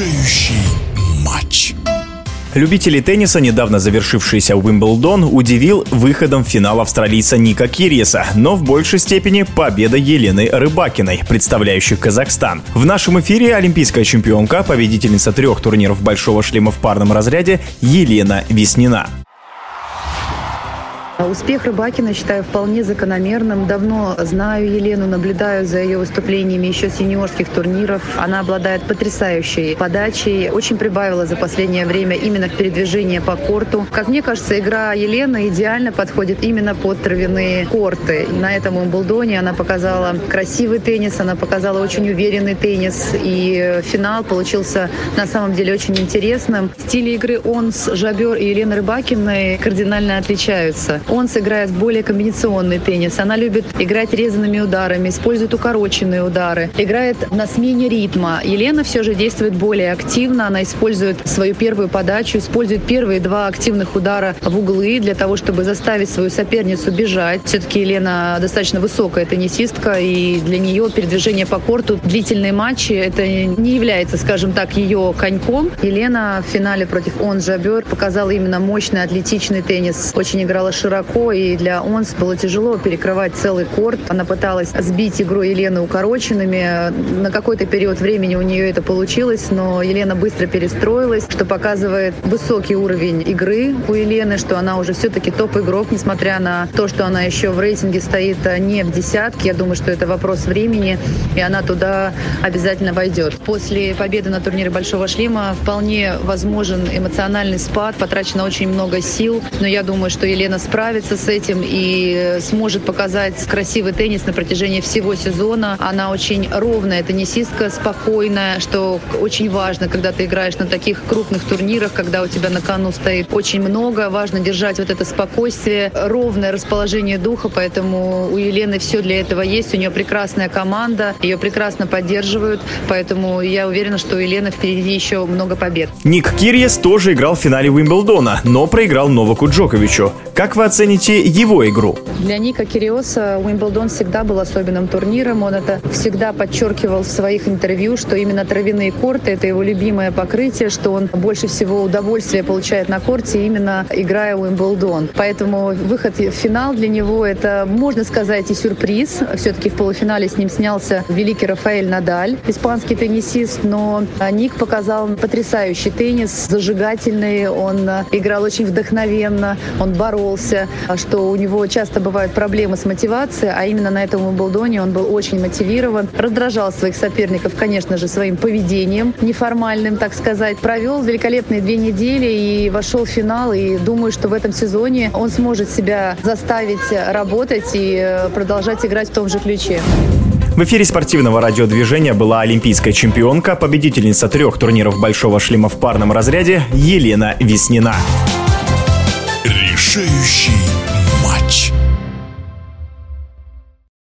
решающий матч. Любители тенниса, недавно завершившийся Уимблдон, удивил выходом в финал австралийца Ника Кириеса, но в большей степени победа Елены Рыбакиной, представляющей Казахстан. В нашем эфире олимпийская чемпионка, победительница трех турниров большого шлема в парном разряде Елена Веснина. Успех Рыбакина считаю вполне закономерным. Давно знаю Елену, наблюдаю за ее выступлениями еще с юниорских турниров. Она обладает потрясающей подачей. Очень прибавила за последнее время именно в передвижении по корту. Как мне кажется, игра Елены идеально подходит именно под травяные корты. На этом Умблдоне она показала красивый теннис, она показала очень уверенный теннис. И финал получился на самом деле очень интересным. Стили игры он с Жабер и Еленой Рыбакиной кардинально отличаются. Он сыграет более комбинационный теннис. Она любит играть резанными ударами, использует укороченные удары, играет на смене ритма. Елена все же действует более активно. Она использует свою первую подачу, использует первые два активных удара в углы для того, чтобы заставить свою соперницу бежать. Все-таки Елена достаточно высокая теннисистка, и для нее передвижение по корту, длительные матчи, это не является, скажем так, ее коньком. Елена в финале против Он Жабер показала именно мощный, атлетичный теннис. Очень играла широко широко, и для Онс было тяжело перекрывать целый корт. Она пыталась сбить игру Елены укороченными. На какой-то период времени у нее это получилось, но Елена быстро перестроилась, что показывает высокий уровень игры у Елены, что она уже все-таки топ-игрок, несмотря на то, что она еще в рейтинге стоит не в десятке. Я думаю, что это вопрос времени, и она туда обязательно войдет. После победы на турнире Большого Шлема вполне возможен эмоциональный спад, потрачено очень много сил, но я думаю, что Елена справится справится с этим и сможет показать красивый теннис на протяжении всего сезона. Она очень ровная теннисистка, спокойная, что очень важно, когда ты играешь на таких крупных турнирах, когда у тебя на кону стоит очень много. Важно держать вот это спокойствие, ровное расположение духа, поэтому у Елены все для этого есть. У нее прекрасная команда, ее прекрасно поддерживают, поэтому я уверена, что у Елены впереди еще много побед. Ник Кирьес тоже играл в финале Уимблдона, но проиграл Новаку Джоковичу. Как вы оцените его игру? Для Ника Кириоса Уимблдон всегда был особенным турниром. Он это всегда подчеркивал в своих интервью, что именно травяные корты – это его любимое покрытие, что он больше всего удовольствия получает на корте, именно играя Уимблдон. Поэтому выход в финал для него – это, можно сказать, и сюрприз. Все-таки в полуфинале с ним снялся великий Рафаэль Надаль, испанский теннисист, но Ник показал потрясающий теннис, зажигательный, он играл очень вдохновенно, он боролся жаловался, что у него часто бывают проблемы с мотивацией, а именно на этом Уимблдоне он был очень мотивирован, раздражал своих соперников, конечно же, своим поведением неформальным, так сказать. Провел великолепные две недели и вошел в финал, и думаю, что в этом сезоне он сможет себя заставить работать и э, продолжать играть в том же ключе. В эфире спортивного радиодвижения была олимпийская чемпионка, победительница трех турниров «Большого шлема» в парном разряде Елена Веснина решающий матч.